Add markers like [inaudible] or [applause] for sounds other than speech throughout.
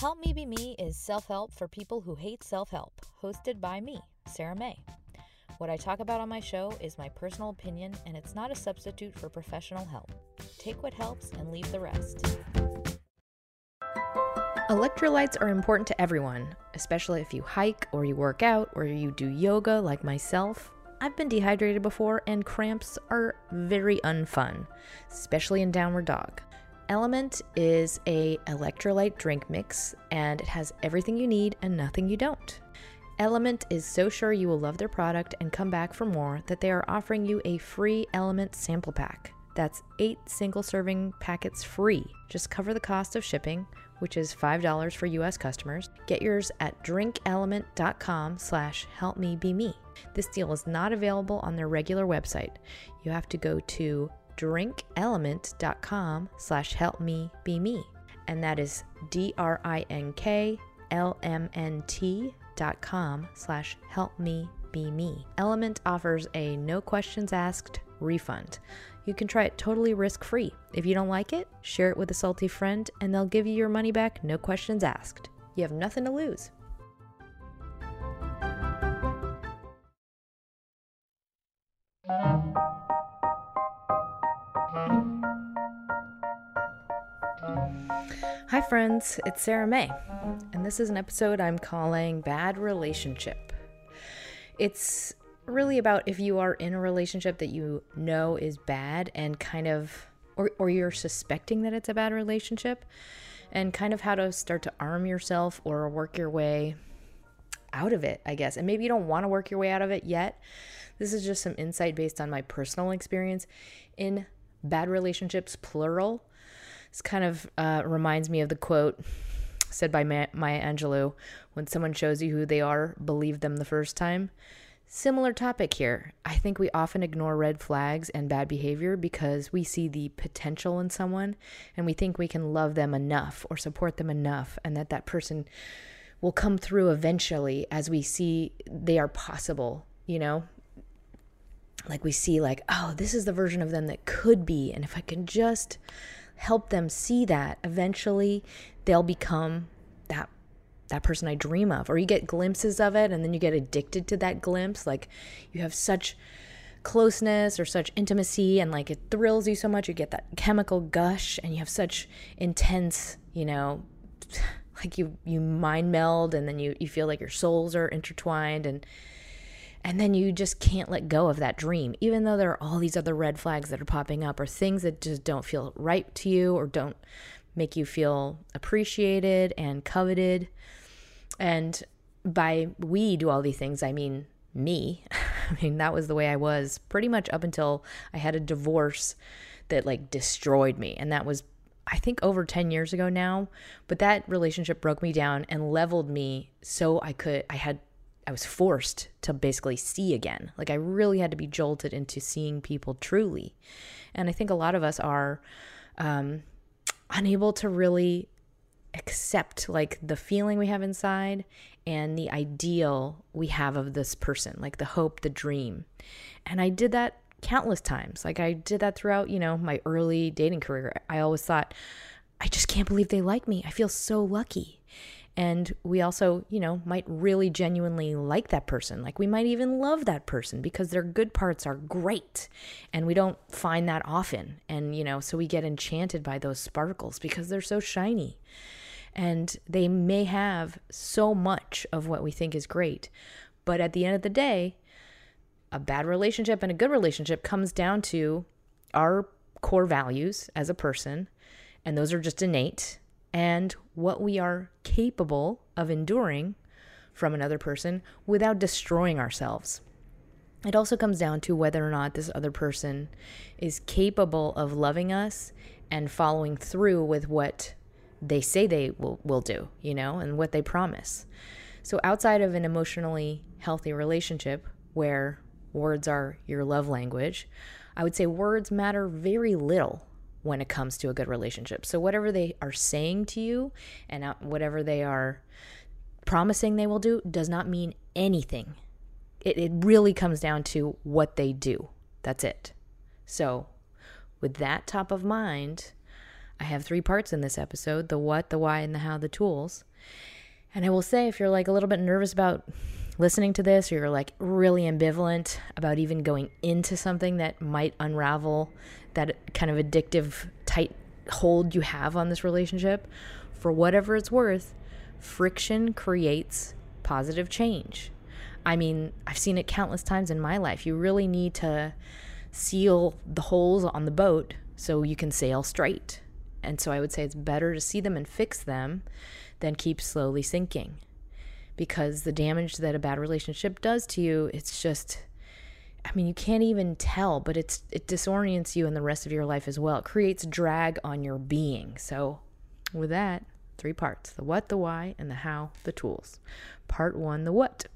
Help Me Be Me is self help for people who hate self help, hosted by me, Sarah May. What I talk about on my show is my personal opinion, and it's not a substitute for professional help. Take what helps and leave the rest. Electrolytes are important to everyone, especially if you hike or you work out or you do yoga like myself. I've been dehydrated before, and cramps are very unfun, especially in downward dog. LMNT is a electrolyte drink mix and it has everything you need and nothing you don't. LMNT is so sure you will love their product and come back for more that they are offering you a free LMNT sample pack. That's 8 single serving packets free. Just cover the cost of shipping, which is $5 for US customers. Get yours at drinklmnt.com slash helpmebeme. This deal is not available on their regular website. You have to go to drinklmnt.com slash help me be me. And that is D-R-I-N-K-L-M-N-T dot com slash help me be me. LMNT offers a no questions asked refund. You can try it totally risk free. If you don't like it, share it with a salty friend and they'll give you your money back, no questions asked. You have nothing to lose. Hi, friends, it's Sarah May, and this is an episode I'm calling Bad Relationship. It's really about if you are in a relationship that you know is bad and kind of, or, or you're suspecting that it's a bad relationship, and kind of how to start to arm yourself or work your way out of it, I guess. And maybe you don't want to work your way out of it yet. This is just some insight based on my personal experience in bad relationships, plural this kind of uh, reminds me of the quote said by Maya Angelou when someone shows you who they are, believe them the first time. Similar topic here. I think we often ignore red flags and bad behavior because we see the potential in someone and we think we can love them enough or support them enough and that that person will come through eventually as we see they are possible, you know? Like we see like, oh, this is the version of them that could be and if I can just help them see that eventually they'll become that that person I dream of. Or you get glimpses of it and then you get addicted to that glimpse. Like you have such closeness or such intimacy and like it thrills you so much. You get that chemical gush and you have such intense you know [sighs] like you you mind meld and then you you feel like your souls are intertwined and and then you just can't let go of that dream, even though there are all these other red flags that are popping up or things that just don't feel right to you or don't make you feel appreciated and coveted. And by we do all these things, I mean me. [laughs] I mean, that was the way I was pretty much up until I had a divorce that like destroyed me. And that was, I think, over 10 years ago now. But that relationship broke me down and leveled me so I could, I had I was forced to basically see again. Like I really had to be jolted into seeing people truly. And I think a lot of us are um, unable to really accept like the feeling we have inside and the ideal we have of this person, like the hope, the dream. And I did that countless times. Like I did that throughout, you know, my early dating career. I always thought, I just can't believe they like me. I feel so lucky. And we also, you know, might really genuinely like that person. Like we might even love that person because their good parts are great. And we don't find that often. And, you know, so we get enchanted by those sparkles because they're so shiny. And they may have so much of what we think is great. But at the end of the day, a bad relationship and a good relationship comes down to our core values as a person. And those are just innate and what we are capable of enduring from another person without destroying ourselves. It also comes down to whether or not this other person is capable of loving us and following through with what they say they will, will do, you know, and what they promise. So, outside of an emotionally healthy relationship where words are your love language, I would say words matter very little when it comes to a good relationship. So, whatever they are saying to you and uh, whatever they are promising they will do does not mean anything. It, it really comes down to what they do. That's it. So, with that top of mind, I have three parts in this episode the what, the why, and the how, the tools. And I will say, if you're like a little bit nervous about listening to this, or you're like really ambivalent about even going into something that might unravel that kind of addictive, tight hold you have on this relationship, for whatever it's worth, friction creates positive change. I mean, I've seen it countless times in my life. You really need to seal the holes on the boat so you can sail straight. And so I would say it's better to see them and fix them than keep slowly sinking. Because the damage that a bad relationship does to you, it's just I mean, you can't even tell, but it's it disorients you in the rest of your life as well. It creates drag on your being. So, with that, three parts: the what, the why, and the how, the tools. Part 1, the what.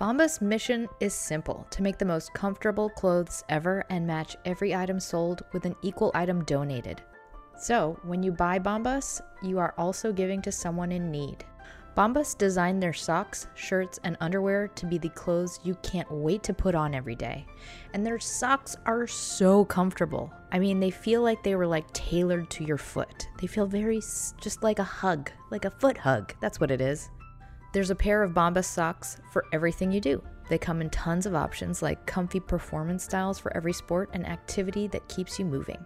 Bombas' mission is simple to make the most comfortable clothes ever and match every item sold with an equal item donated. So, when you buy Bombas, you are also giving to someone in need. Bombas designed their socks, shirts, and underwear to be the clothes you can't wait to put on every day. And their socks are so comfortable. I mean, they feel like they were like tailored to your foot. They feel very just like a hug, like a foot hug. That's what it is. There's a pair of Bombas socks for everything you do. They come in tons of options like comfy performance styles for every sport and activity that keeps you moving.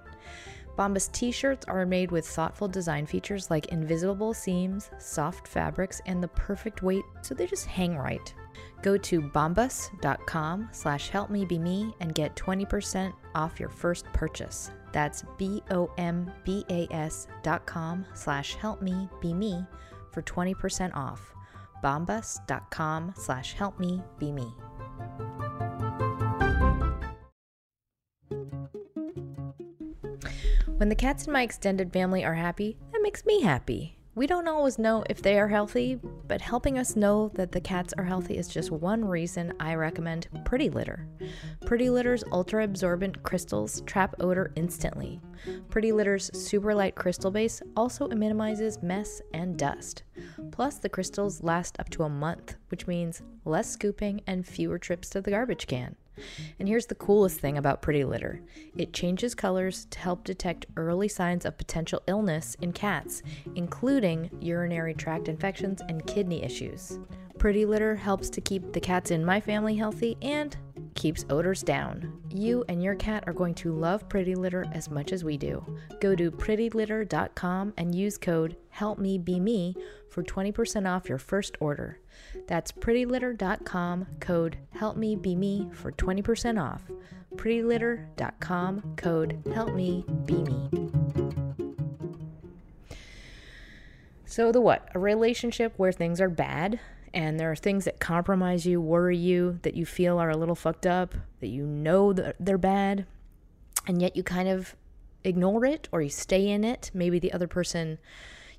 Bombas t shirts are made with thoughtful design features like invisible seams, soft fabrics, and the perfect weight, so they just hang right. Go to bombas.com slash helpmebeme and get 20% off your first purchase. That's B-O-M-B-A-S dot com slash helpmebeme for 20% off bombas.com slash help When the cats in my extended family are happy, that makes me happy. We don't always know if they are healthy, but helping us know that the cats are healthy is just one reason I recommend Pretty Litter. Pretty Litter's ultra absorbent crystals trap odor instantly. Pretty Litter's super light crystal base also minimizes mess and dust. Plus, the crystals last up to a month, which means less scooping and fewer trips to the garbage can. And here's the coolest thing about Pretty Litter it changes colors to help detect early signs of potential illness in cats, including urinary tract infections and kidney issues. Pretty Litter helps to keep the cats in my family healthy and keeps odors down. You and your cat are going to love Pretty Litter as much as we do. Go to prettylitter.com and use code HELPMEBEME for 20% off your first order. That's prettylitter.com code help me be me for 20% off. prettylitter.com code help me be me. So the what? A relationship where things are bad and there are things that compromise you, worry you, that you feel are a little fucked up, that you know that they're bad, and yet you kind of ignore it or you stay in it. Maybe the other person,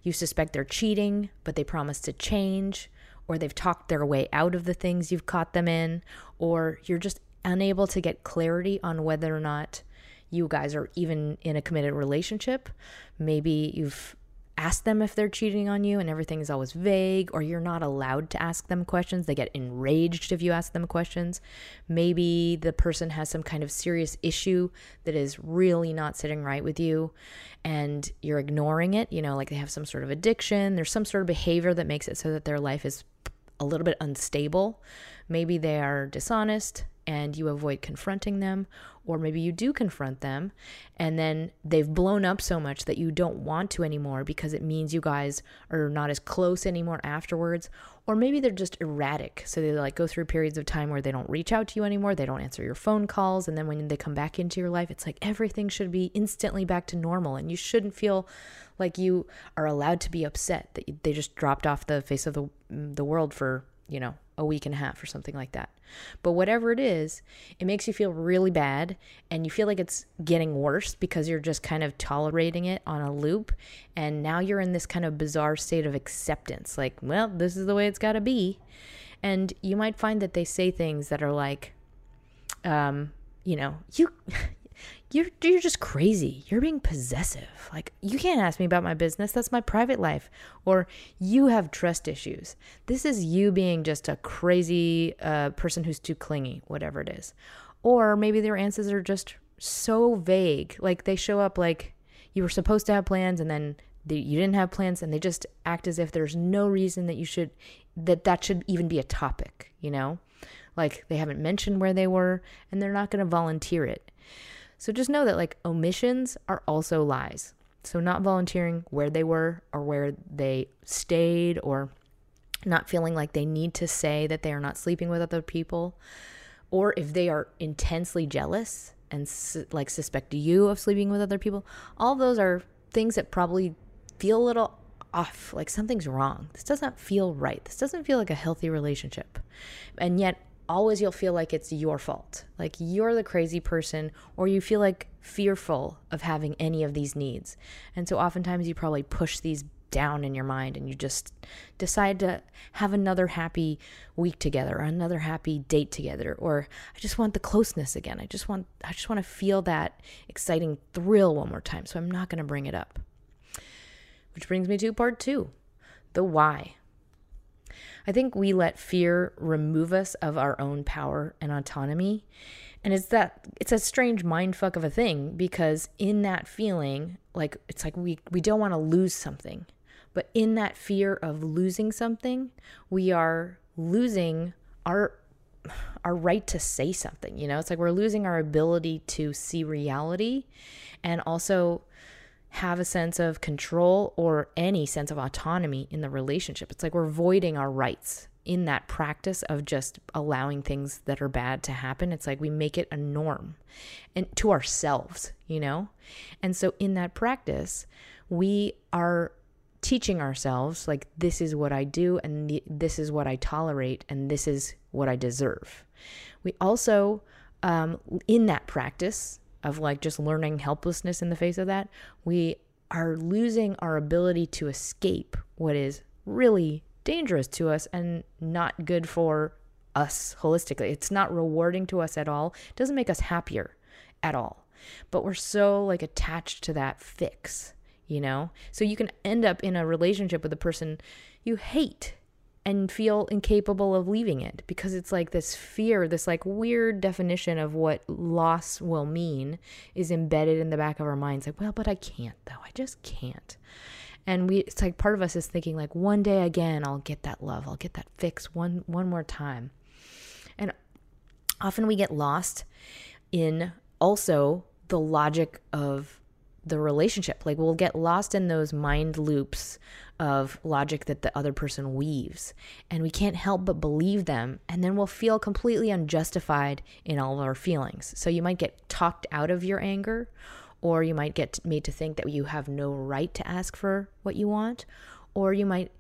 you suspect they're cheating, but they promise to change, or they've talked their way out of the things you've caught them in, or you're just unable to get clarity on whether or not you guys are even in a committed relationship. Maybe you've ask them if they're cheating on you and everything is always vague or you're not allowed to ask them questions. They get enraged if you ask them questions. Maybe the person has some kind of serious issue that is really not sitting right with you and you're ignoring it you know like they have some sort of addiction. There's some sort of behavior that makes it so that their life is a little bit unstable. Maybe they are dishonest and you avoid confronting them, or maybe you do confront them and then they've blown up so much that you don't want to anymore because it means you guys are not as close anymore afterwards, or maybe they're just erratic. So they like go through periods of time where they don't reach out to you anymore, they don't answer your phone calls, and then when they come back into your life, it's like everything should be instantly back to normal and you shouldn't feel like you are allowed to be upset that they just dropped off the face of the mm, the world for, you know, a week and a half or something like that. But whatever it is, it makes you feel really bad and you feel like it's getting worse because you're just kind of tolerating it on a loop. And now you're in this kind of bizarre state of acceptance like, well, this is the way it's got to be. And you might find that they say things that are like, um, you know, you [laughs] you're you're just crazy. You're being possessive. Like you can't ask me about my business. That's my private life. Or you have trust issues. This is you being just a crazy uh, person who's too clingy, whatever it is. Or maybe their answers are just so vague. Like they show up like you were supposed to have plans and then they, you didn't have plans and they just act as if there's no reason that you should that that should even be a topic, you know? Like they haven't mentioned where they were and they're not going to volunteer it. So just know that like omissions are also lies. So not volunteering where they were or where they stayed or not feeling like they need to say that they are not sleeping with other people or if they are intensely jealous and like suspect you of sleeping with other people, all those are things that probably feel a little off, like something's wrong. This doesn't feel right. This doesn't feel like a healthy relationship. And yet, always you'll feel like it's your fault. Like you're the crazy person, or you feel like fearful of having any of these needs. And so, oftentimes, you probably push these down in your mind and you just decide to have another happy week together or another happy date together or I just want the closeness again. I just want I just want to feel that exciting thrill one more time. So I'm not going to bring it up. Which brings me to part 2. The why. I think we let fear remove us of our own power and autonomy. And it's that it's a strange mind fuck of a thing because in that feeling, like it's like we we don't want to lose something. But in that fear of losing something, we are losing our our right to say something, you know? It's like we're losing our ability to see reality and also have a sense of control or any sense of autonomy in the relationship. It's like we're voiding our rights in that practice of just allowing things that are bad to happen. It's like we make it a norm and to ourselves, you know? And so in that practice, we are teaching ourselves like this is what I do and this is what I tolerate and this is what I deserve. We also um, in that practice of like just learning helplessness in the face of that, we are losing our ability to escape what is really dangerous to us and not good for us holistically. It's not rewarding to us at all. It doesn't make us happier at all. But we're so like attached to that fix you know? So you can end up in a relationship with a person you hate and feel incapable of leaving it because it's like this fear, this like weird definition of what loss will mean is embedded in the back of our minds. Like, well, but I can't though. I just can't. And we it's like part of us is thinking like one day again I'll get that love. I'll get that fix one one more time. And often we get lost in also the logic of the relationship. Like we'll get lost in those mind loops of logic that the other person weaves, and we can't help but believe them, and then we'll feel completely unjustified in all of our feelings. So you might get talked out of your anger, or you might get made to think that you have no right to ask for what you want, or you might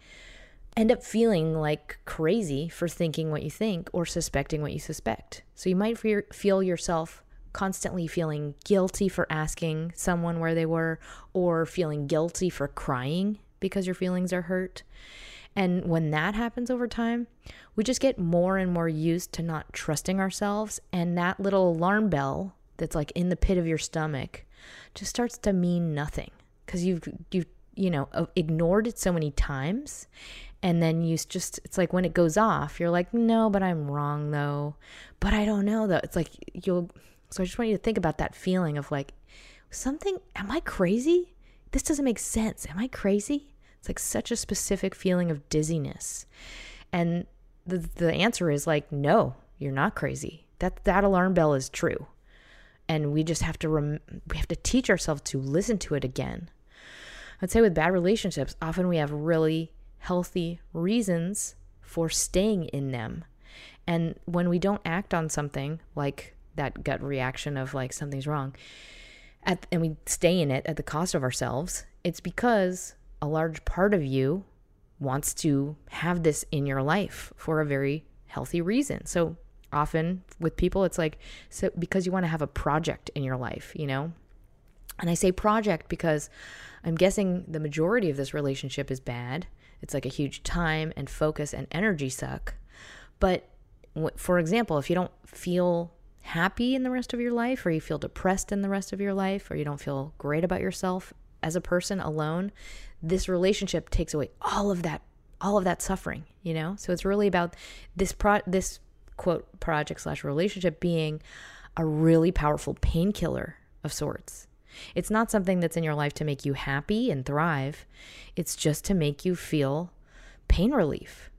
end up feeling like crazy for thinking what you think or suspecting what you suspect. So you might feel yourself constantly feeling guilty for asking someone where they were or feeling guilty for crying because your feelings are hurt. And when that happens over time, we just get more and more used to not trusting ourselves. And that little alarm bell that's like in the pit of your stomach just starts to mean nothing because you've, you've, you know, uh, ignored it so many times. And then you just, it's like when it goes off, you're like, no, but I'm wrong though. But I don't know though. It's like you'll, so I just want you to think about that feeling of like, something, am I crazy? This doesn't make sense. Am I crazy? It's like such a specific feeling of dizziness. And the, the answer is like, no, you're not crazy. That, that alarm bell is true. And we just have to, rem- we have to teach ourselves to listen to it again. I'd say with bad relationships, often we have really healthy reasons for staying in them. And when we don't act on something like that gut reaction of like something's wrong. At, and we stay in it at the cost of ourselves. It's because a large part of you wants to have this in your life for a very healthy reason. So often with people it's like so because you want to have a project in your life you know? And i say project because i'm guessing the majority of this relationship is bad. It's like a huge time and focus and energy suck. But for example if you don't feel happy in the rest of your life, or you feel depressed in the rest of your life, or you don't feel great about yourself as a person alone, this relationship takes away all of that all of that suffering, you know? So it's really about this pro this quote project slash relationship being a really powerful painkiller of sorts. It's not something that's in your life to make you happy and thrive. It's just to make you feel pain relief.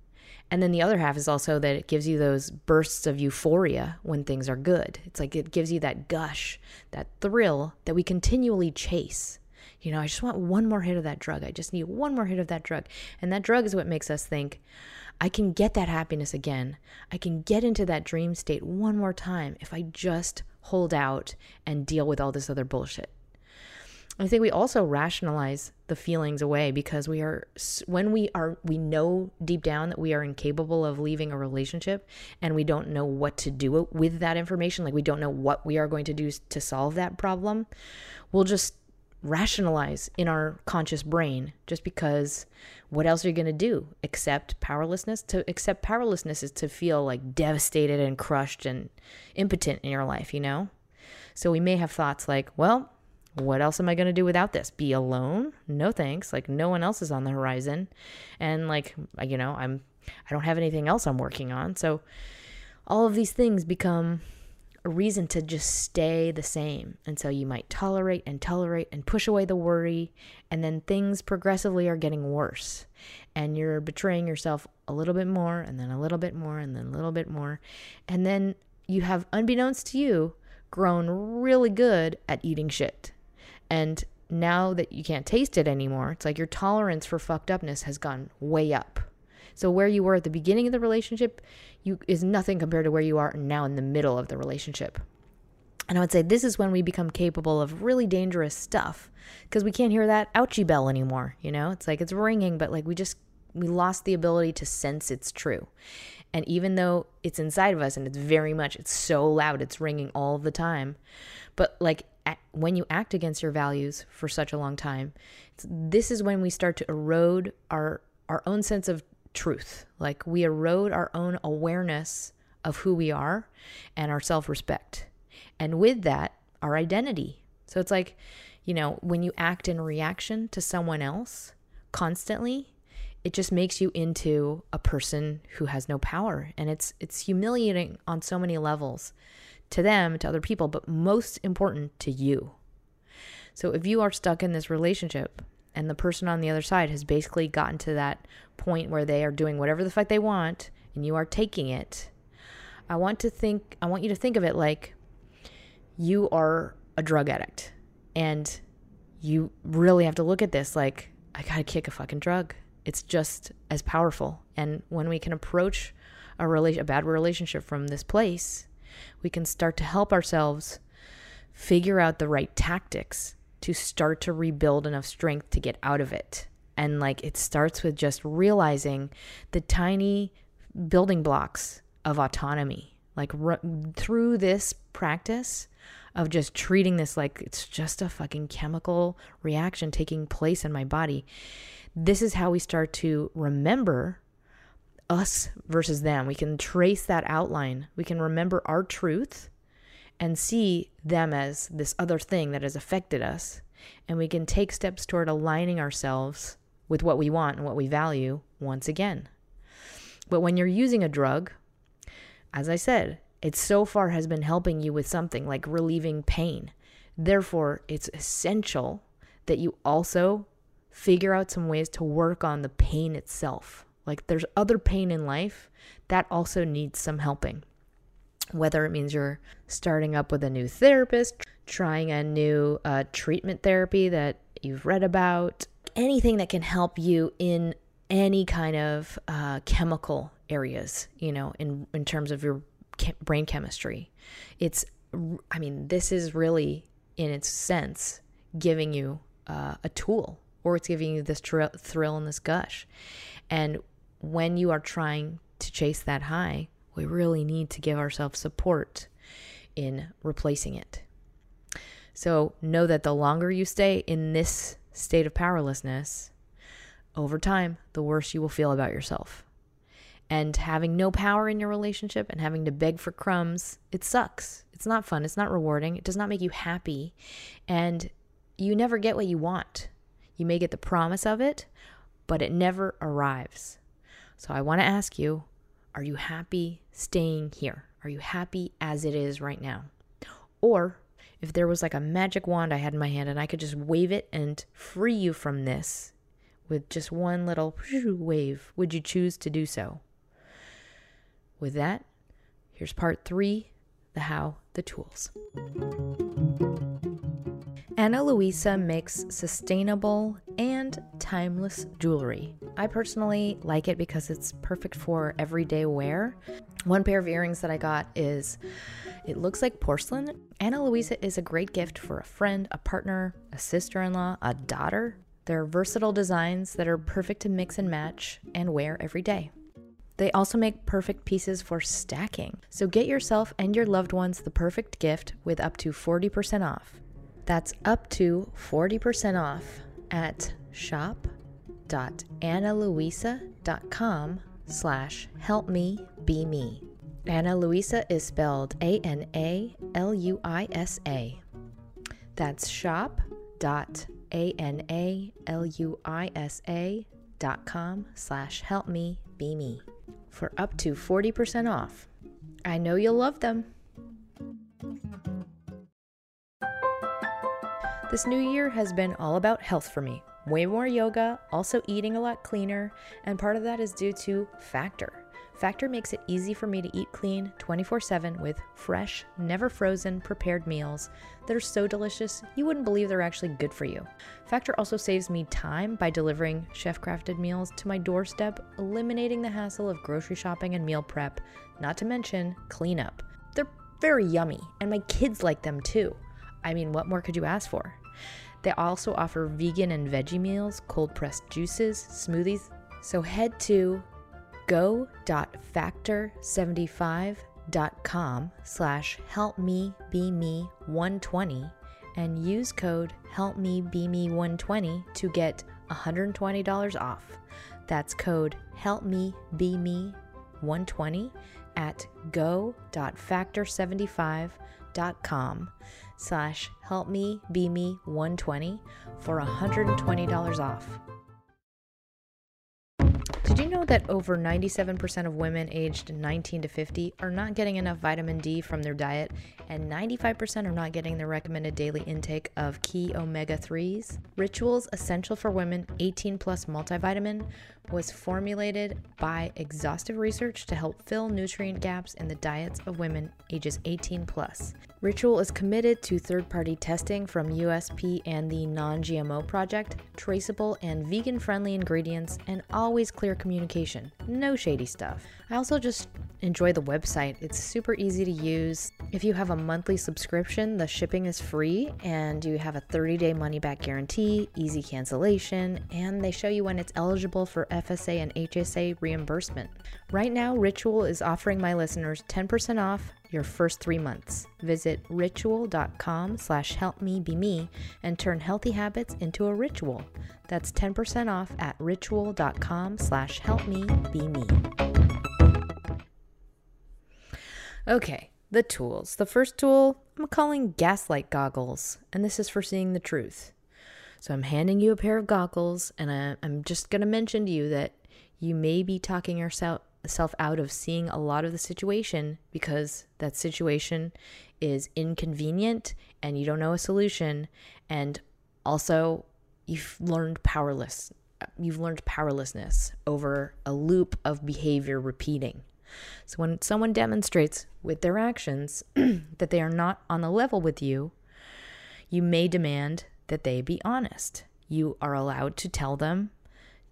And then the other half is also that it gives you those bursts of euphoria when things are good. It's like it gives you that gush, that thrill that we continually chase. You know, I just want one more hit of that drug. I just need one more hit of that drug. And that drug is what makes us think, I can get that happiness again. I can get into that dream state one more time if I just hold out and deal with all this other bullshit. I think we also rationalize the feelings away because we are when we are we know deep down that we are incapable of leaving a relationship and we don't know what to do with that information like we don't know what we are going to do to solve that problem we'll just rationalize in our conscious brain just because what else are you going to do? Accept powerlessness? To accept powerlessness is to feel like devastated and crushed and impotent in your life you know? So we may have thoughts like well what else am I going to do without this? Be alone? No thanks. Like no one else is on the horizon. And like, you know, I'm I don't have anything else I'm working on. So all of these things become a reason to just stay the same. And so you might tolerate and tolerate and push away the worry, and then things progressively are getting worse. And you're betraying yourself a little bit more, and then a little bit more, and then a little bit more. And then you have, unbeknownst to you, grown really good at eating shit and now that you can't taste it anymore, it's like your tolerance for fucked upness has gone way up. So where you were at the beginning of the relationship, you is nothing compared to where you are now in the middle of the relationship. And I would say this is when we become capable of really dangerous stuff because we can't hear that ouchie bell anymore, you know? It's like it's ringing but like we just we lost the ability to sense it's true. And even though it's inside of us and it's very much it's so loud, it's ringing all the time. But like when you act against your values for such a long time, this is when we start to erode our our own sense of truth. Like we erode our own awareness of who we are and our self-respect. And with that, our identity. So it's like, you know, when you act in reaction to someone else constantly, it just makes you into a person who has no power and it's it's humiliating on so many levels to them, to other people, but most important to you. So if you are stuck in this relationship and the person on the other side has basically gotten to that point where they are doing whatever the fuck they want and you are taking it, I want to think I want you to think of it like you are a drug addict and you really have to look at this like I got to kick a fucking drug. It's just as powerful. And when we can approach a relation a bad relationship from this place, we can start to help ourselves figure out the right tactics to start to rebuild enough strength to get out of it. And like it starts with just realizing the tiny building blocks of autonomy. Like r- through this practice of just treating this like it's just a fucking chemical reaction taking place in my body, this is how we start to remember us versus them. We can trace that outline. We can remember our truth and see them as this other thing that has affected us. And we can take steps toward aligning ourselves with what we want and what we value once again. But when you're using a drug, as I said, it so far has been helping you with something like relieving pain. Therefore, it's essential that you also figure out some ways to work on the pain itself. Like there's other pain in life that also needs some helping. Whether it means you're starting up with a new therapist, trying a new uh, treatment therapy that you've read about, anything that can help you in any kind of uh, chemical areas, you know, in, in terms of your brain chemistry. It's, I mean, this is really, in its sense, giving you uh, a tool or it's giving you this thrill and this gush. And when you are trying to chase that high, we really need to give ourselves support in replacing it. So know that the longer you stay in this state of powerlessness, over time, the worse you will feel about yourself. And having no power in your relationship and having to beg for crumbs, it sucks. It's not fun. It's not rewarding. It does not make you happy. And you never get what you want. You may get the promise of it, but it never arrives. So I want to ask you are you happy staying here? Are you happy as it is right now? Or if there was like a magic wand I had in my hand and I could just wave it and free you from this with just one little wave, would you choose to do so? With that, here's part three the how, the tools. Ana Luisa makes sustainable and timeless jewelry. I personally like it because it's perfect for everyday wear. One pair of earrings that I got is it looks like porcelain. Ana Luisa is a great gift for a friend, a partner, a sister in law, a daughter. They're versatile designs that are perfect to mix and match and wear every day. They also make perfect pieces for stacking. So get yourself and your loved ones the perfect gift with up to 40% off. That's up to 40% off at shop.analuisa.com slash help me be me. Ana Luisa is spelled A-N-A-L-U-I-S-A. That's shop.analuisa dot com slash help me be me for up to 40% off. I know you'll love them. This new year has been all about health for me. Way more yoga, also eating a lot cleaner, and part of that is due to Factor. Factor makes it easy for me to eat clean 24 7 with fresh, never frozen, prepared meals that are so delicious you wouldn't believe they're actually good for you. Factor also saves me time by delivering chef crafted meals to my doorstep, eliminating the hassle of grocery shopping and meal prep, not to mention cleanup. They're very yummy, and my kids like them too. I mean, what more could you ask for? They also offer vegan and veggie meals, cold pressed juices, smoothies. So head to go.factor75.com slash helpmebeme120 and use code helpmebeme120 to get $120 off. That's code helpmebeme120 at go.factor75.com help me be me 120 for $120 off. Did you know that over 97% of women aged 19 to 50 are not getting enough vitamin D from their diet, and 95% are not getting the recommended daily intake of key omega 3s? Rituals Essential for Women 18 Plus Multivitamin was formulated by exhaustive research to help fill nutrient gaps in the diets of women ages 18 plus. Ritual is committed to third party testing from USP and the Non GMO Project, traceable and vegan friendly ingredients, and always clear communication. No shady stuff. I also just enjoy the website. It's super easy to use. If you have a monthly subscription, the shipping is free and you have a 30 day money back guarantee, easy cancellation, and they show you when it's eligible for FSA and HSA reimbursement. Right now, Ritual is offering my listeners 10% off your first three months. Visit ritual.com slash help me be me and turn healthy habits into a ritual. That's 10% off at ritual.com slash help me be me. Okay, the tools. The first tool I'm calling gaslight goggles, and this is for seeing the truth. So I'm handing you a pair of goggles, and I, am just going to mention to you that you may be talking yourself out of seeing a lot of the situation because that situation is inconvenient and you don't know a solution, and also you've learned powerless. You've learned powerlessness over a loop of behavior repeating. So when someone demonstrates with their actions [clears throat] that they are not on the level with you, you may demand that they be honest. You are allowed to tell them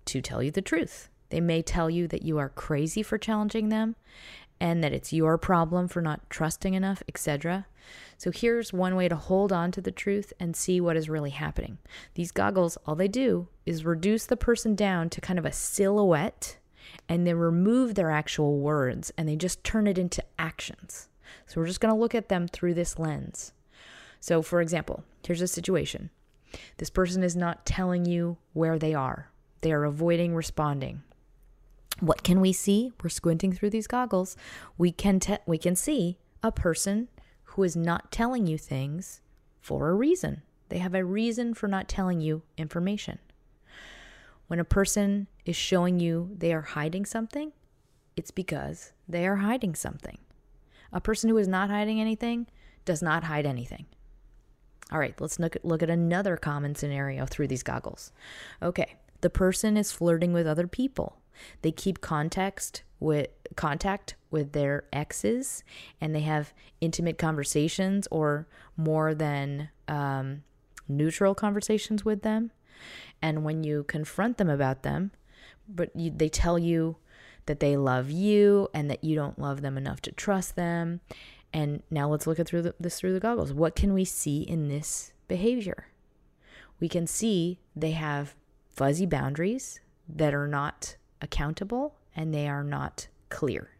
to tell you the truth. They may tell you that you are crazy for challenging them and that it's your problem for not trusting enough, etc. So here's one way to hold on to the truth and see what is really happening. These goggles, all they do is reduce the person down to kind of a silhouette and they remove their actual words and they just turn it into actions. So we're just going to look at them through this lens. So, for example, here's a situation this person is not telling you where they are, they are avoiding responding. What can we see? We're squinting through these goggles. We can te- we can see a person who is not telling you things for a reason. They have a reason for not telling you information. When a person is showing you they are hiding something, it's because they are hiding something. A person who is not hiding anything does not hide anything. All right, let's look at, look at another common scenario through these goggles. Okay, the person is flirting with other people. They keep context with contact with their exes and they have intimate conversations or more than um, neutral conversations with them. And when you confront them about them, but you, they tell you that they love you and that you don't love them enough to trust them. And now let's look at through the, this through the goggles. What can we see in this behavior? We can see they have fuzzy boundaries that are not accountable and they are not clear.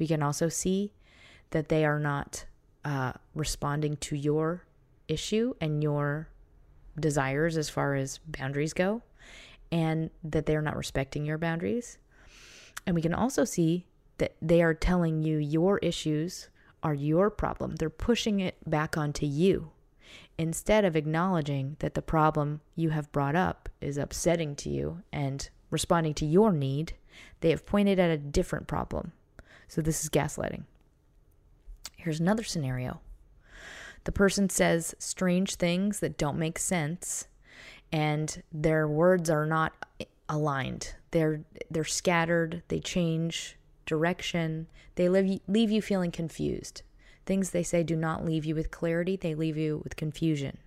We can also see that they are not uh, responding to your issue and your desires as far as boundaries go, and that they're not respecting your boundaries. And we can also see that they are telling you your issues are your problem. They're pushing it back onto you instead of acknowledging that the problem you have brought up is upsetting to you and responding to your need. They have pointed at a different problem. So this is gaslighting. Here's another scenario the person says strange things that don't make sense and their words are not aligned. They're they're scattered, they change direction. They leave leave you feeling confused. Things they say do not leave you with clarity, they leave you with confusion.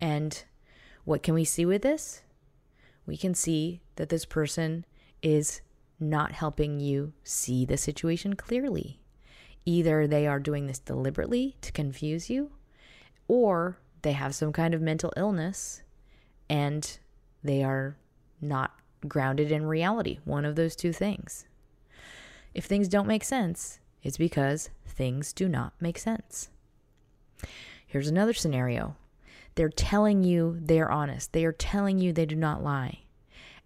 And what can we see with this? We can see that this person is not helping you see the situation clearly. Either they are doing this deliberately to confuse you, or they have some kind of mental illness and they are not grounded in reality. One of those two things. If things don't make sense, it's because things do not make sense. Here's another scenario they're telling you they're honest, they are telling you they do not lie.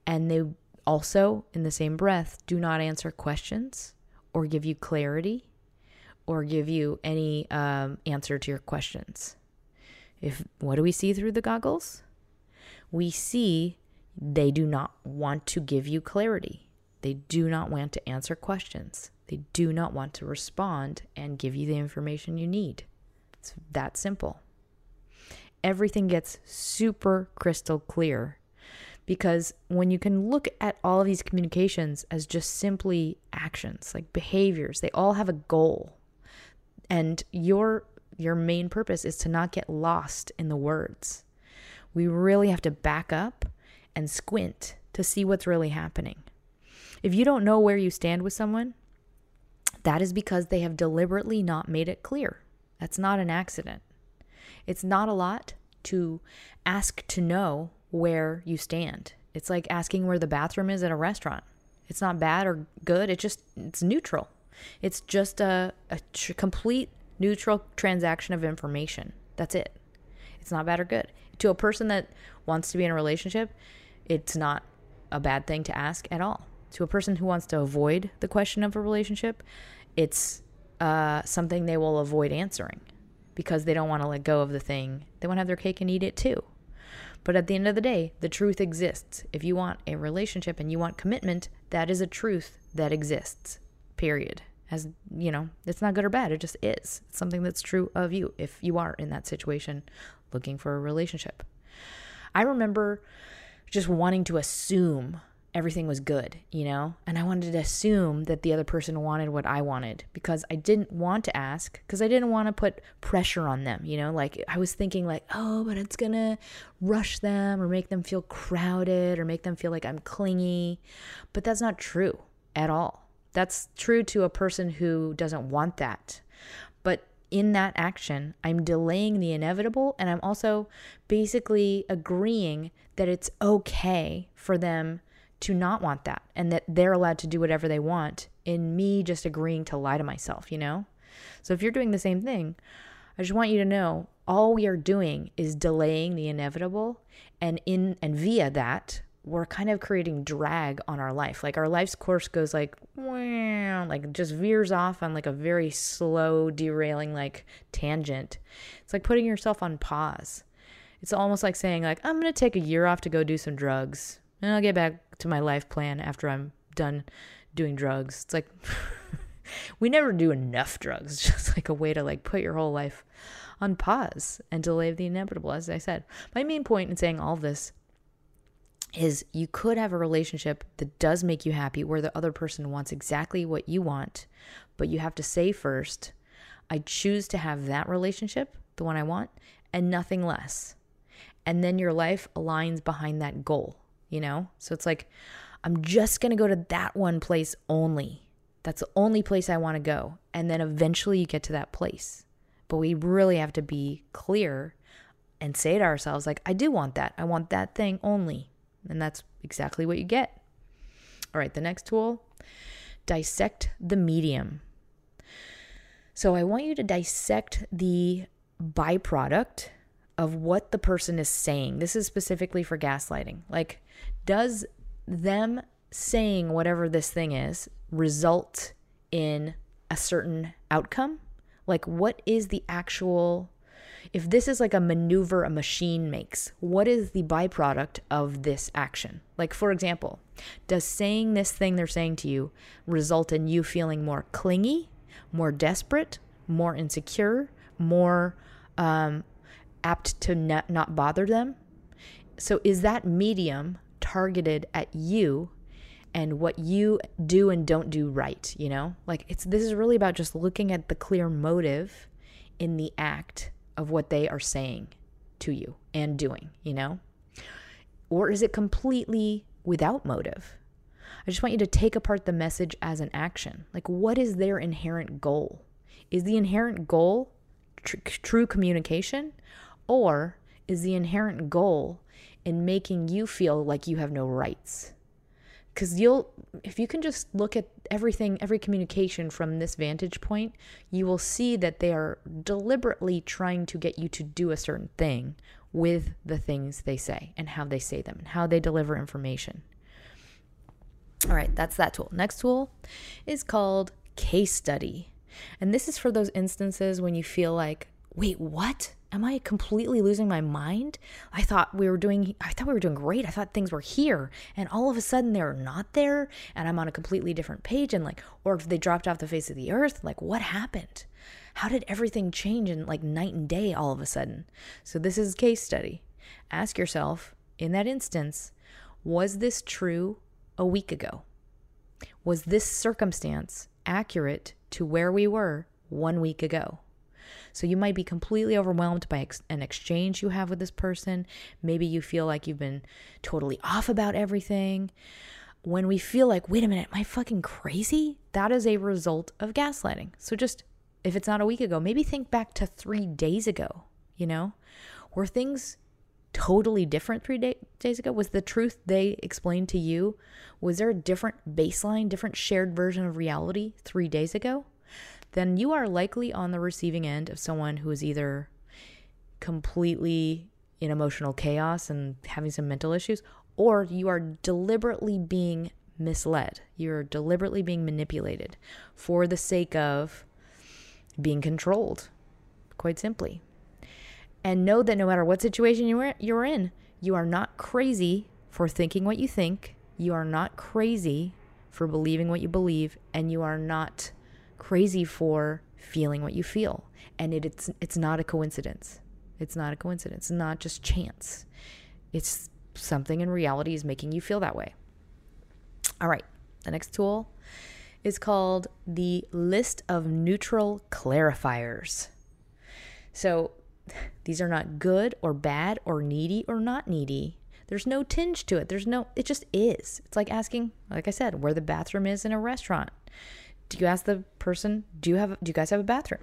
And they also, in the same breath, do not answer questions or give you clarity or give you any um, answer to your questions. If what do we see through the goggles? We see they do not want to give you clarity. They do not want to answer questions. They do not want to respond and give you the information you need. It's that simple. Everything gets super crystal clear because when you can look at all of these communications as just simply actions, like behaviors, they all have a goal. And your your main purpose is to not get lost in the words. We really have to back up and squint to see what's really happening. If you don't know where you stand with someone, that is because they have deliberately not made it clear. That's not an accident. It's not a lot to ask to know where you stand. It's like asking where the bathroom is at a restaurant. It's not bad or good, it's just it's neutral. It's just a, a tr- complete neutral transaction of information. That's it. It's not bad or good. To a person that wants to be in a relationship, it's not a bad thing to ask at all. To a person who wants to avoid the question of a relationship, it's uh, something they will avoid answering because they don't want to let go of the thing. They want to have their cake and eat it too. But at the end of the day, the truth exists. If you want a relationship and you want commitment, that is a truth that exists. Period as you know it's not good or bad it just is. It's something that's true of you if you are in that situation looking for a relationship. I remember just wanting to assume everything was good you know and i wanted to assume that the other person wanted what i wanted because i didn't want to ask because i didn't want to put pressure on them you know like i was thinking like oh but it's gonna rush them or make them feel crowded or make them feel like i'm clingy but that's not true at all that's true to a person who doesn't want that. But in that action, I'm delaying the inevitable and I'm also basically agreeing that it's okay for them to not want that and that they're allowed to do whatever they want in me just agreeing to lie to myself, you know? So if you're doing the same thing, I just want you to know all we are doing is delaying the inevitable and in and via that we're kind of creating drag on our life. Like our life's course goes like, like just veers off on like a very slow, derailing like tangent. It's like putting yourself on pause. It's almost like saying like, I'm gonna take a year off to go do some drugs, and I'll get back to my life plan after I'm done doing drugs. It's like [laughs] we never do enough drugs. It's [laughs] just like a way to like put your whole life on pause and delay the inevitable, as I said. My main point in saying all this is you could have a relationship that does make you happy where the other person wants exactly what you want, but you have to say first, I choose to have that relationship, the one I want, and nothing less. And then your life aligns behind that goal, you know? So it's like, I'm just to go to that one place only. That's the only place I want to go. And then eventually you get to that place. But we really have to be clear and say to ourselves, like, I do want that. I want that thing only. And that's exactly what you get. All right, the next tool dissect the medium. So I want you to dissect the byproduct of what the person is saying. This is specifically for gaslighting. Like, does them saying whatever this thing is result in a certain outcome? Like, what is the actual, if this is like a maneuver a machine makes, what is the byproduct of this action? Like, for example, does saying this thing they're saying to you result in you feeling more clingy, more desperate, more insecure, more um, apt to not, not bother them? So, is that medium targeted at you and what you do and don't do right, you know? Like it's this is really about just looking at the clear motive in the act of what they are saying to you and doing, you know? Or is it completely without motive? I just want you to take apart the message as an action. Like what is their inherent goal? Is the inherent goal tr- true communication or is the inherent goal in making you feel like you have no rights? Because you'll if you can just look at everything every communication from this vantage point you will see that they are deliberately trying to get you to do a certain thing with the things they say and how they say them and how they deliver information. All right that's that tool. Next tool is called case study. And this is for those instances when you feel like wait what am I completely losing my mind? I thought we were doing I thought we were doing great. I thought things were here and all of a sudden they're not there and I'm on a completely different page and like or if they dropped off the face of the earth, like what happened? How did everything change in like night and day all of a sudden? So this is case study. Ask yourself in that instance, was this true a week ago? Was this circumstance accurate to where we were 1 week ago? So you might be completely overwhelmed by ex- an exchange you have with this person. Maybe you feel like you've been totally off about everything. When we feel like, wait a minute, am I fucking crazy? That is a result of gaslighting. So just, if it's not a week ago, maybe think back to three days ago, you know? Were things totally different three day- days ago? Was the truth they explained to you, was there a different baseline, different shared version of reality three days ago? Then you are likely on the receiving end of someone who is either completely in emotional chaos and having some mental issues, or you are deliberately being misled. You're deliberately being manipulated for the sake of being controlled, quite simply. And know that no matter what situation you're, in, you are not crazy for thinking what you think. You are not crazy for believing what you believe. And you are not crazy for feeling what you feel. And it, it's it's not a coincidence. It's not a coincidence. It's not just chance. It's something in reality is making you feel that way. All right. The next tool is called the list of neutral clarifiers. So [laughs] these are not good or bad or needy or not needy. There's no tinge to it. There's no, it just is. It's like asking, like I said, where the bathroom is in a restaurant. Do you ask the person, do you have do you guys have a bathroom?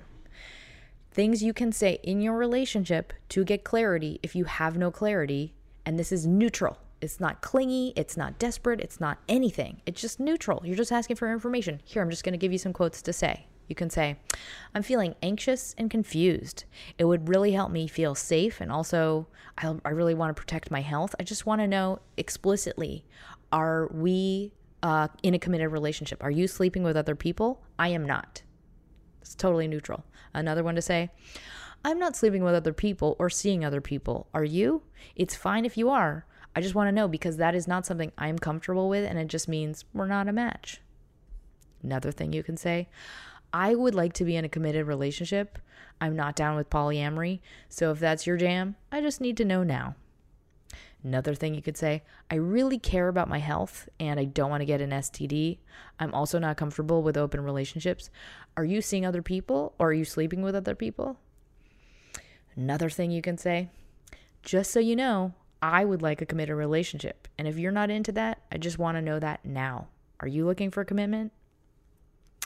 Things you can say in your relationship to get clarity if you have no clarity, and this is neutral. It's not clingy, it's not desperate, it's not anything. It's just neutral. You're just asking for information. Here, I'm just going to give you some quotes to say. You can say, I'm feeling anxious and confused. It would really help me feel safe. And also, I, I really want to protect my health. I just want to know explicitly are we uh, in a committed relationship. Are you sleeping with other people? I am not. It's totally neutral. Another one to say, I'm not sleeping with other people or seeing other people. Are you? It's fine if you are. I just want to know because that is not something I'm comfortable with and it just means we're not a match. Another thing you can say, I would like to be in a committed relationship. I'm not down with polyamory. So if that's your jam, I just need to know now. Another thing you could say, I really care about my health and I don't want to get an STD. I'm also not comfortable with open relationships. Are you seeing other people or are you sleeping with other people? Another thing you can say, just so you know, I would like a committed relationship. And if you're not into that, I just want to know that now. Are you looking for commitment?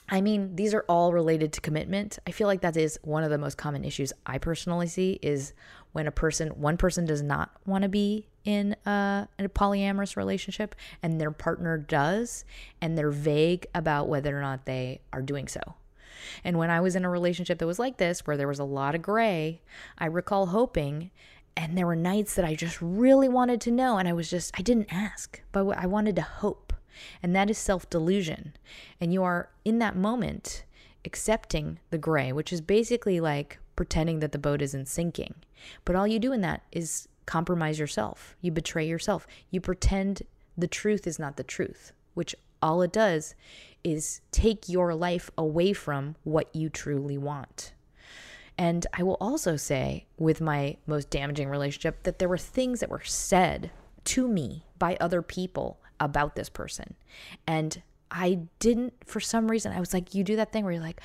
I mean, these are all related to commitment. I feel like that is one of the most common issues I personally see is when a person, one person does not want to be in a, in a polyamorous relationship and their partner does, and they're vague about whether or not they are doing so. And when I was in a relationship that was like this, where there was a lot of gray, I recall hoping, and there were nights that I just really wanted to know, and I was just, I didn't ask, but I wanted to hope. And that is self delusion. And you are in that moment accepting the gray, which is basically like pretending that the boat isn't sinking. But all you do in that is compromise yourself. You betray yourself. You pretend the truth is not the truth, which all it does is take your life away from what you truly want. And I will also say, with my most damaging relationship, that there were things that were said to me by other people about this person. And I didn't, for some reason, I was like, you do that thing where you're like,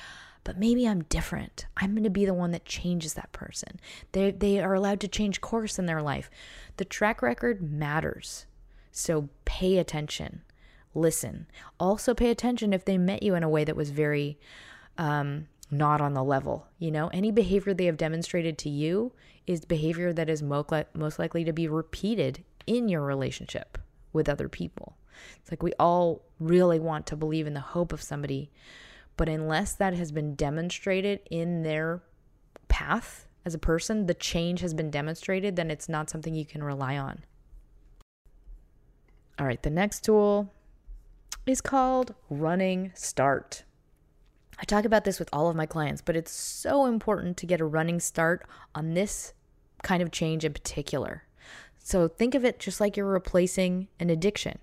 but maybe I'm different. I'm going to be the one that changes that person. They, they are allowed to change course in their life. The track record matters. So pay attention, listen. Also, pay attention if they met you in a way that was very um, not on the level. You know, any behavior they have demonstrated to you is behavior that is most likely to be repeated in your relationship with other people. It's like we all really want to believe in the hope of somebody, but unless that has been demonstrated in their path as a person, the change has been demonstrated, then it's not something you can rely on. All right, the next tool is called running start. I talk about this with all of my clients, but it's so important to get a running start on this kind of change in particular. So think of it just like you're replacing an addiction.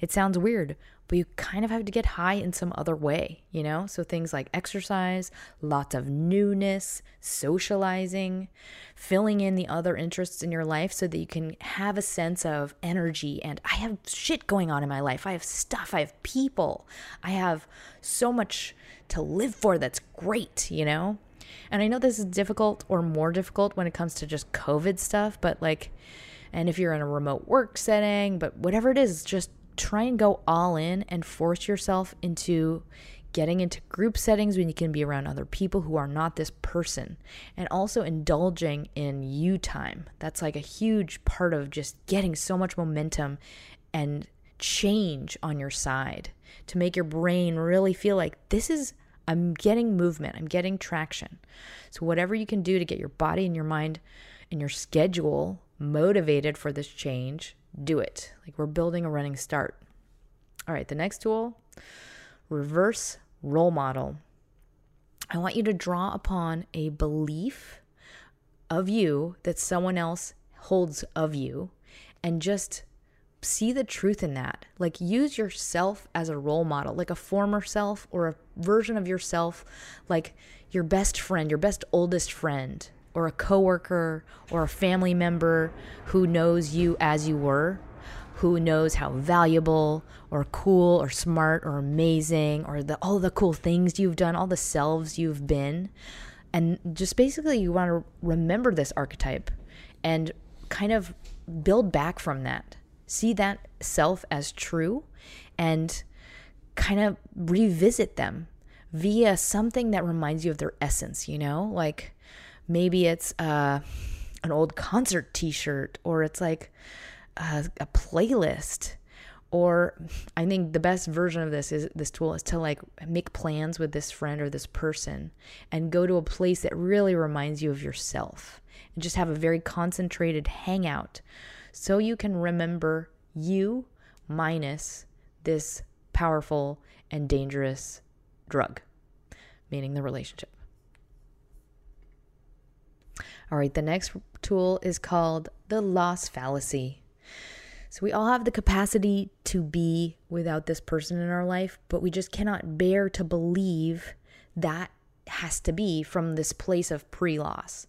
It sounds weird, but you kind of have to get high in some other way, you know? So things like exercise, lots of newness, socializing, filling in the other interests in your life so that you can have a sense of energy. And I have shit going on in my life. I have stuff, I have people, I have so much to live for that's great, you know? And I know this is difficult or more difficult when it comes to just COVID stuff, but like, and if you're in a remote work setting, but whatever it is, just try and go all in and force yourself into getting into group settings when you can be around other people who are not this person and also indulging in you time that's like a huge part of just getting so much momentum and change on your side to make your brain really feel like this is I'm getting movement, I'm getting traction. So whatever you can do to get your body and your mind and your schedule motivated for this change, do it. Like we're building a running start. All right, the next tool reverse role model. I want you to draw upon a belief of you that someone else holds of you and just see the truth in that. Like use yourself as a role model, like a former self or a version of yourself, like your best friend, your best oldest friend or a coworker or a family member who knows you as you were, who knows how valuable or cool or smart or amazing or the all the cool things you've done, all the selves you've been. And just basically you want to remember this archetype and kind of build back from that. See that self as true and kind of revisit them via something that reminds you of their essence, you know? Like maybe it's uh, an old concert t-shirt or it's like a, a playlist. Or i think the best version of this is this tool is to like make plans with this friend or this person and go to a place that really reminds you of yourself and just have a very concentrated hangout so you can remember you minus this powerful and dangerous drug meaning the relationship all right, the next tool is called the loss fallacy. So we all have the capacity to be without this person in our life, but we just cannot bear to believe that has to be from this place of pre loss.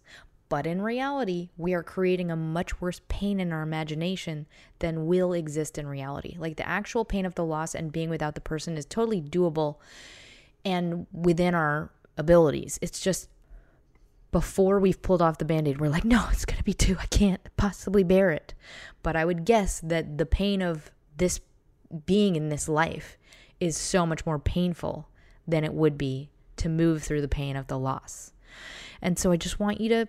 But in reality, we are creating a much worse pain in our imagination than will exist in reality. Like the actual pain of the loss and being without the person is totally doable and within our abilities. It's just before we've pulled off the band aid, we're like, no, it's going to be two. I can't possibly bear it. But I would guess that the pain of this being in this life is so much more painful than it would be to move through the pain of the loss. And so I just want you to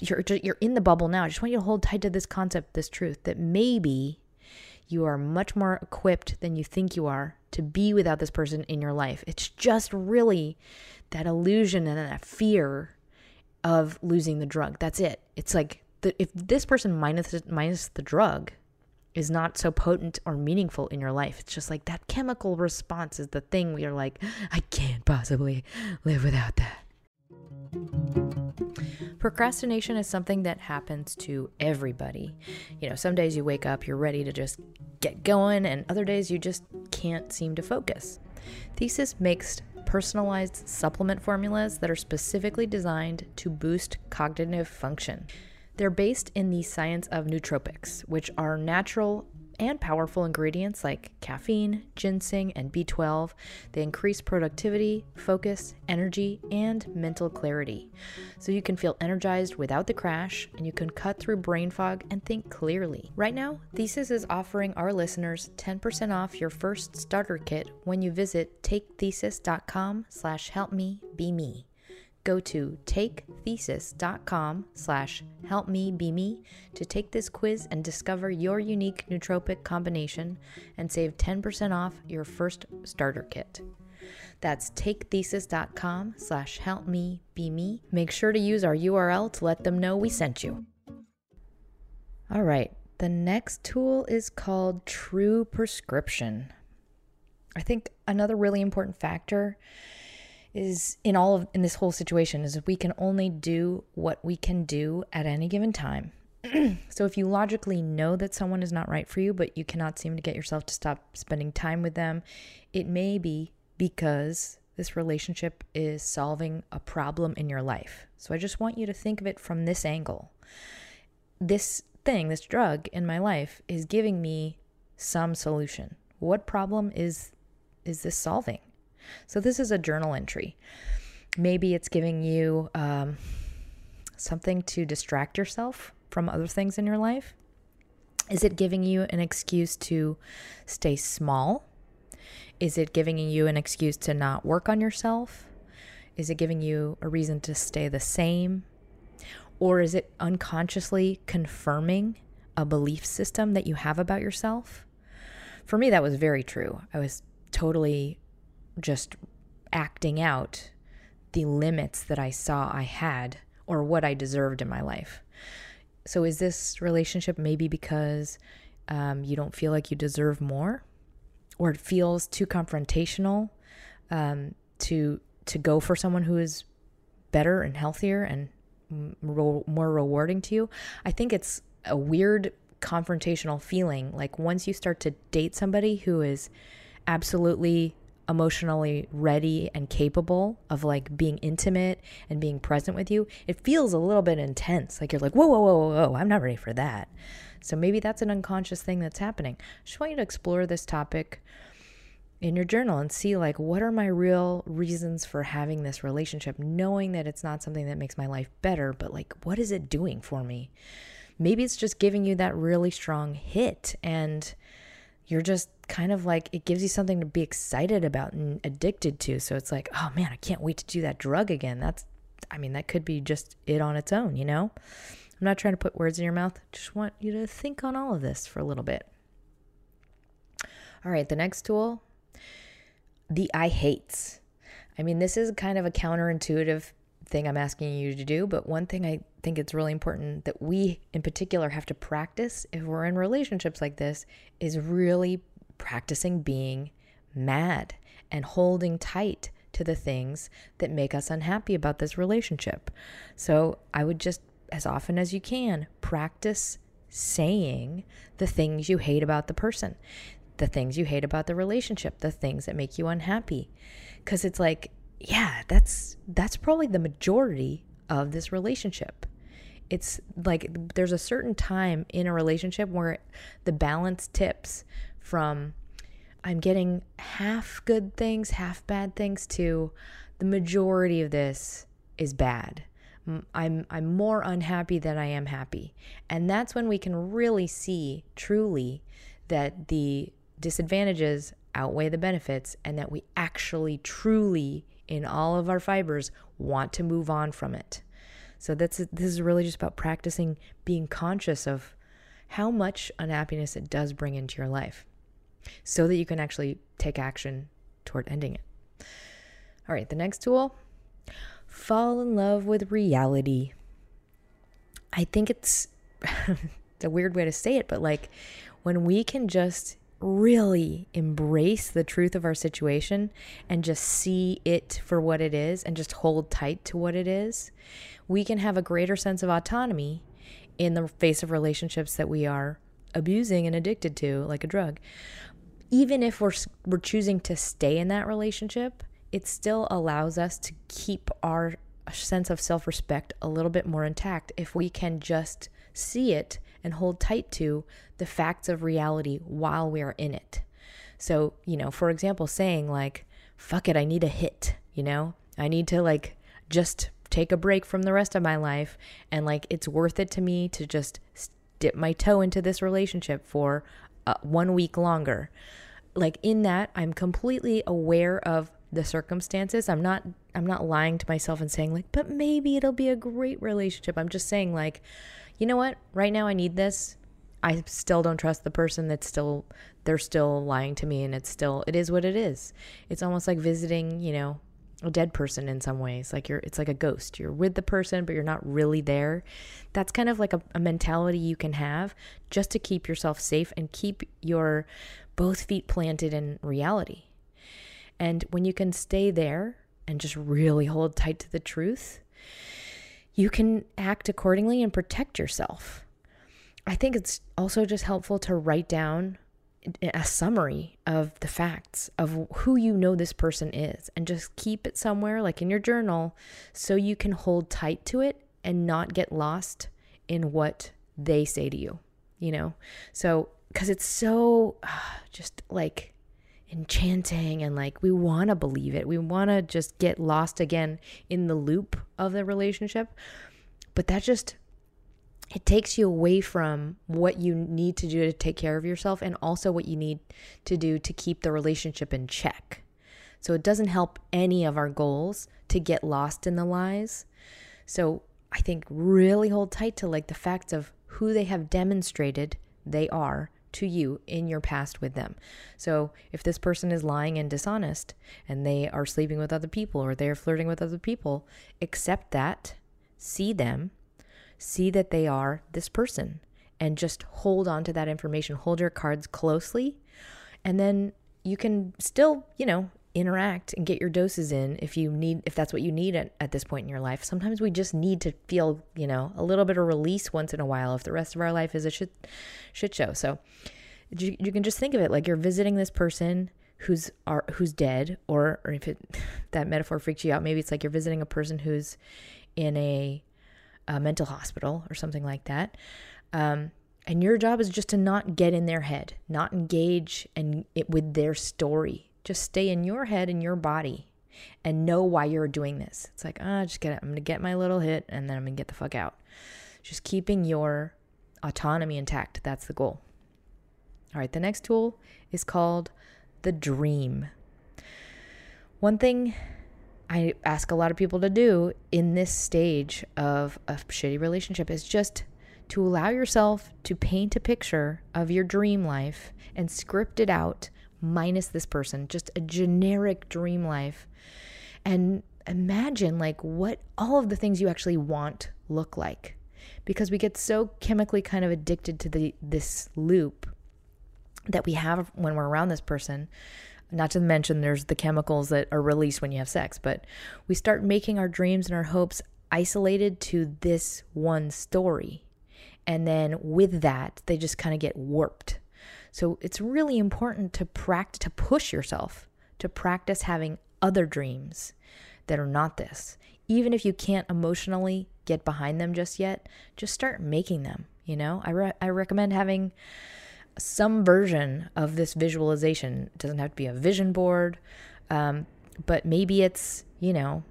you're you're in the bubble now. I just want you to hold tight to this concept, this truth that maybe you are much more equipped than you think you are to be without this person in your life. It's just really that illusion and that fear of losing the drug. That's it. It's like the, if this person minus minus the drug is not so potent or meaningful in your life, it's just like that chemical response is the thing we are like, I can't possibly live without that. Procrastination is something that happens to everybody. You know, some days you wake up, you're ready to just get going, and other days you just can't seem to focus. Thesis makes personalized supplement formulas that are specifically designed to boost cognitive function. They're based in the science of nootropics, which are natural and powerful ingredients like caffeine, ginseng, and B12. They increase productivity, focus, energy, and mental clarity. So you can feel energized without the crash, and you can cut through brain fog and think clearly. Right now, Thesis is offering our listeners 10% off your first starter kit when you visit takethesis.com slash help me be me go to takethesis.com slash help me be me to take this quiz and discover your unique nootropic combination and save 10% off your first starter kit. That's takethesis.com slash help me be me. Make sure to use our URL to let them know we sent you. All right, the next tool is called True Prescription. I think another really important factor is in all of in this whole situation is we can only do what we can do at any given time. [clears throat] so if you logically know that someone is not right for you, but you cannot seem to get yourself to stop spending time with them, it may be because this relationship is solving a problem in your life. So I just want you to think of it from this angle. This thing, this drug in my life is giving me some solution. What problem is is this solving? So this is a journal entry. Maybe it's giving you um, something to distract yourself from other things in your life. Is it giving you an excuse to stay small? Is it giving you an excuse to not work on yourself? Is it giving you a reason to stay the same? Or is it unconsciously confirming a belief system that you have about yourself? For me, that was very true. I was totally just acting out the limits that I saw I had or what I deserved in my life. So, is this relationship maybe because um, you don't feel like you deserve more, or it feels too confrontational um, to to go for someone who is better and healthier and more rewarding to you? I think it's a weird confrontational feeling. Like once you start to date somebody who is absolutely emotionally ready and capable of like being intimate and being present with you, it feels a little bit intense. Like you're like, whoa, whoa, whoa, whoa, whoa, I'm not ready for that. So maybe that's an unconscious thing that's happening. I just want you to explore this topic in your journal and see like what are my real reasons for having this relationship knowing that it's not something that makes my life better but like what is it doing for me maybe it's just giving you that really strong hit and you're just kind of like it gives you something to be excited about and addicted to. So it's like, oh man, I can't wait to do that drug again. That's, I mean, that could be just it on its own, you know? I'm not trying to put words in your mouth. Just want you to think on all of this for a little bit. All right, the next tool, the I hates. I mean, this is kind of a counterintuitive thing I'm asking you to do, but one thing I think it's really important that we in particular have to practice if we're in relationships like this is really practicing being mad and holding tight to the things that make us unhappy about this relationship. So I would just, as often as you can, practice saying the things you hate about the person, the things you hate about the relationship, the things that make you unhappy. Cuz it's like, yeah, that's that's probably the majority of this relationship. It's like there's a certain time in a relationship where the balance tips from I'm getting half good things, half bad things to the majority of this is bad. I'm I'm more unhappy than I am happy. And that's when we can really see truly that the disadvantages outweigh the benefits and that we actually truly in all of our fibers want to move on from it. So that's this is really just about practicing being conscious of how much unhappiness it does bring into your life so that you can actually take action toward ending it. All right, the next tool fall in love with reality. I think [laughs] it's a weird way to say it, but like when we can just really embrace the truth of our situation and just see it for what it is and just hold tight to what it is, we can have a greater sense of autonomy in the face of relationships that we are abusing and addicted to, like a drug. Even if we're, we're choosing to stay in that relationship, it still allows us to keep our sense of self respect a little bit more intact if we can just see it and hold tight to the facts of reality while we are in it. So, you know, for example, saying like, fuck it, I need a hit, you know? I need to like just take a break from the rest of my life and like it's worth it to me to just dip my toe into this relationship for uh, one week longer. Like in that, I'm completely aware of the circumstances. I'm not I'm not lying to myself and saying like, but maybe it'll be a great relationship. I'm just saying like, you know what? Right now I need this. I still don't trust the person that's still they're still lying to me and it's still it is what it is. It's almost like visiting, you know, a dead person in some ways. Like you're it's like a ghost. You're with the person but you're not really there. That's kind of like a, a mentality you can have just to keep yourself safe and keep your both feet planted in reality. And when you can stay there and just really hold tight to the truth, you can act accordingly and protect yourself. I think it's also just helpful to write down a summary of the facts of who you know this person is and just keep it somewhere like in your journal so you can hold tight to it and not get lost in what they say to you, you know? So, because it's so uh, [sighs] just like enchanting and like we want to believe it. We want to just get lost again in the loop of the relationship. But that just it takes you away from what you need to do to take care of yourself and also what you need to do to keep the relationship in check. So it doesn't help any of our goals to get lost in the lies. So I think really hold tight to like the facts of who they have demonstrated they are to you in your past with them. So if this person is lying and dishonest and they are sleeping with other people or they're flirting with other people, accept that, see them, see that they are this person, and just hold on to that information. Hold your cards closely, and then you can still, you know, interact and get your doses in if you need if that's what you need at, at this point in your life. Sometimes we just need to feel you know a little bit of release once in a while if the rest of our life is a shit shit show. So you, you can just think of it like you're visiting this person who's are who's dead or or if it [laughs] that metaphor freaks you out maybe it's like you're visiting a person who's in a, a mental hospital or something like that um, and your job is just to not get in their head not engage and it with their story just stay in your head and your body and know why you're doing this. It's like, ah, oh, just get it. I'm going to get my little hit and then I'm going to get the fuck out. Just keeping your autonomy intact. That's the goal. All right, the next tool is called the dream. One thing I ask a lot of people to do in this stage of a shitty relationship is just to allow yourself to paint a picture of your dream life and script it out minus this person, just a generic dream life. And imagine like what all of the things you actually want look like. Because we get so chemically kind of addicted to the this loop that we have when we're around this person. Not to mention there's the chemicals that are released when you have sex, but we start making our dreams and our hopes isolated to this one story. And then with that, they just kind of get warped. So it's really important to practice, to push yourself, to practice having other dreams that are not this. Even if you can't emotionally get behind them just yet, just start making them. You know, I, re- I recommend having some version of this visualization. It doesn't have to be a vision board, um, but maybe it's, you know,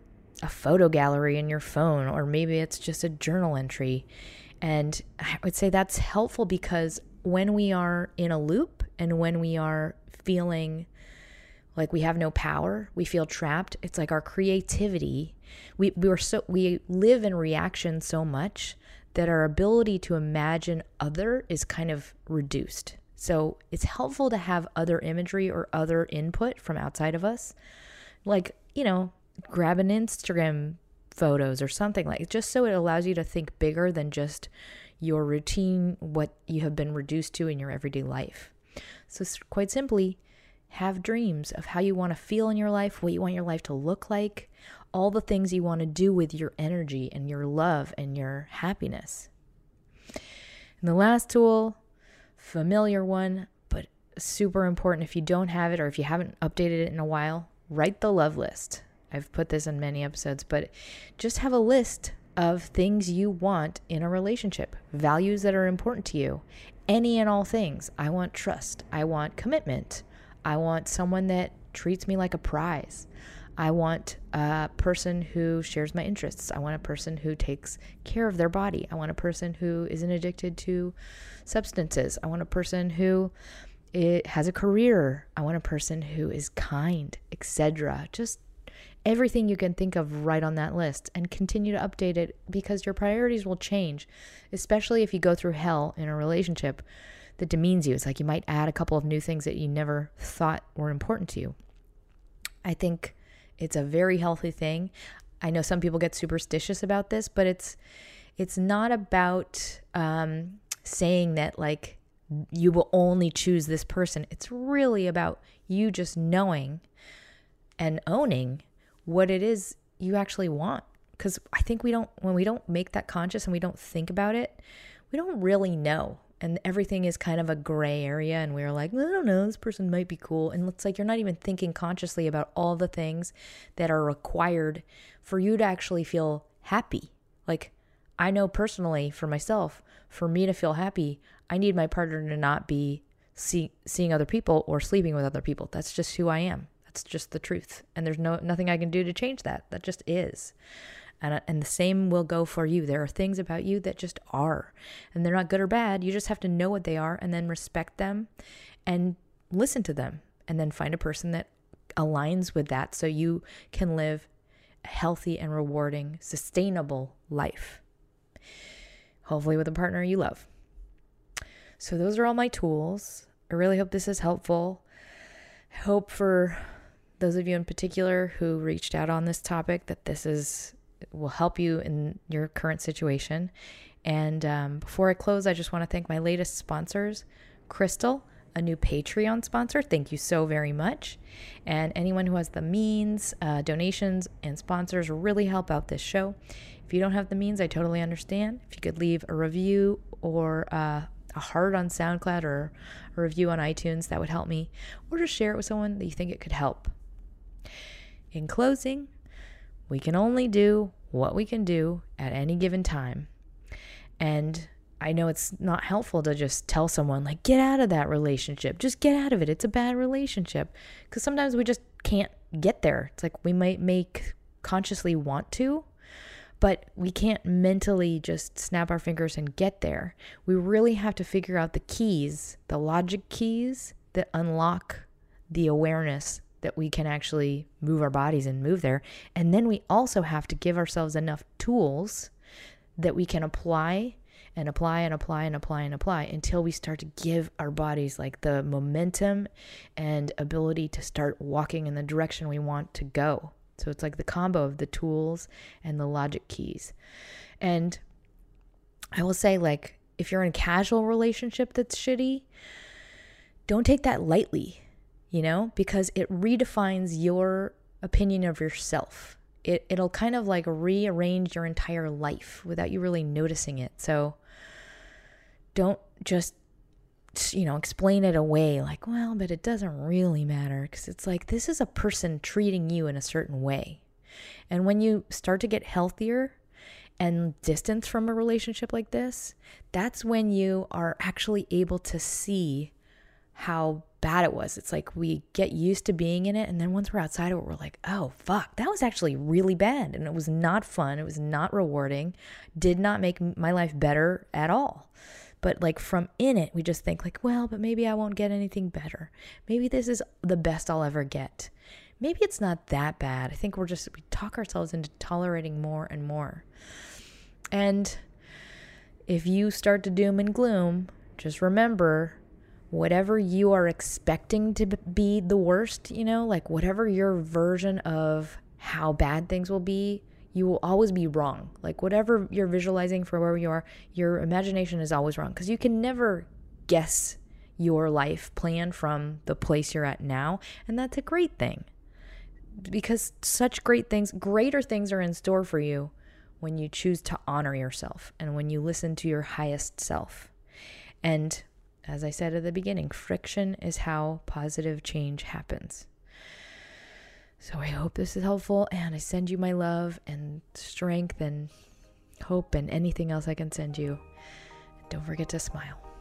a photo gallery in your phone, or maybe it's just a journal entry. And I would say that's helpful because when we are in a loop and when we are feeling like we have no power, we feel trapped, it's like our creativity, we, we are so we live in reaction so much that our ability to imagine other is kind of reduced. So it's helpful to have other imagery or other input from outside of us. Like, you know, grab an Instagram photos or something like just so it allows you to think bigger than just your routine, what you have been reduced to in your everyday life. So, quite simply, have dreams of how you want to feel in your life, what you want your life to look like, all the things you want to do with your energy and your love and your happiness. And the last tool, familiar one, but super important if you don't have it or if you haven't updated it in a while, write the love list. I've put this in many episodes, but just have a list of things you want in a relationship, values that are important to you, any and all things. I want trust. I want commitment. I want someone that treats me like a prize. I want a person who shares my interests. I want a person who takes care of their body. I want a person who isn't addicted to substances. I want a person who it has a career. I want a person who is kind, etc. Just everything you can think of right on that list and continue to update it because your priorities will change, especially if you go through hell in a relationship that demeans you. It's like you might add a couple of new things that you never thought were important to you. I think it's a very healthy thing. I know some people get superstitious about this, but it's it's not about um, saying that like you will only choose this person. It's really about you just knowing and owning what it is you actually want. Because I think we don't, when we don't make that conscious and we don't think about it, we don't really know. And everything is kind of a gray area and we're like i don't know this person might be cool. And it's like you're not even thinking consciously about all the things that are required for you to actually feel happy. Like i know personally for myself for me to feel happy i need my partner to not be see, seeing other people or sleeping with other people. That's just who i am that's just the truth and there's no nothing i can do to change that that just is and, uh, and the same will go for you. There are things about you that just are, and they're not good or bad. You just have to know what they are and then respect them and listen to them, and then find a person that aligns with that so you can live a healthy and rewarding, sustainable life. Hopefully, with a partner you love. So, those are all my tools. I really hope this is helpful. Hope for those of you in particular who reached out on this topic that this is will help you in your current situation. And um, before I close, I just want to thank my latest sponsors, Crystal, a new Patreon sponsor. Thank you so very much. And anyone who has the means, uh, donations, and sponsors really help out this show. If you don't have the means, I totally understand. If you could leave a review or uh, a heart on SoundCloud or a review on iTunes, that would help me. Or just share it with someone that you think it could help. In closing, we can only do what we can do at any given time. And I know it's not helpful to just tell someone, like, get out of that relationship. Just get out of it. It's a bad relationship. Because sometimes we just can't get there. It's like we might make consciously want to, but we can't mentally just snap our fingers and get there. We really have to figure out the keys, the logic keys that unlock the awareness that we can actually move our bodies and move there. And then we also have to give ourselves enough tools that we can apply and apply and apply and apply and apply until we start to give our bodies like the momentum and ability to start walking in the direction we want to go. So it's like the combo of the tools and the logic keys. And I will say, like, if you're in a casual relationship that's shitty, don't take that lightly you know, because it redefines your opinion of yourself. It, it'll kind of like rearrange your entire life without you really noticing it. So don't just you know, explain it away like, well, but it doesn't really matter because it's like this is a person treating you in a certain way. And when you start to get healthier and distance from a relationship like this, that's when you are actually able to see how bad it was. It's like we get used to being in it. And then once we're outside of it, we're like, oh, fuck, that was actually really bad. And it was not fun. It was not rewarding, did not make my life better at all. But like from in it, we just think like, well, but maybe I won't get anything better. Maybe this is the best I'll ever get. Maybe it's not that bad. I think we're just we talk ourselves into tolerating more and more. And if you start to doom and gloom, just remember whatever you are expecting to be the worst, you know, like whatever your version of how bad things will be, you will always be wrong. Like whatever you're visualizing for where you are, your imagination is always wrong because you can never guess your life plan from the place you're at now, and that's a great thing. Because such great things, greater things are in store for you when you choose to honor yourself and when you listen to your highest self. And as I said at the beginning, friction is how positive change happens. So I hope this is helpful and I send you my love and strength and hope and anything else I can send you. Don't forget to smile.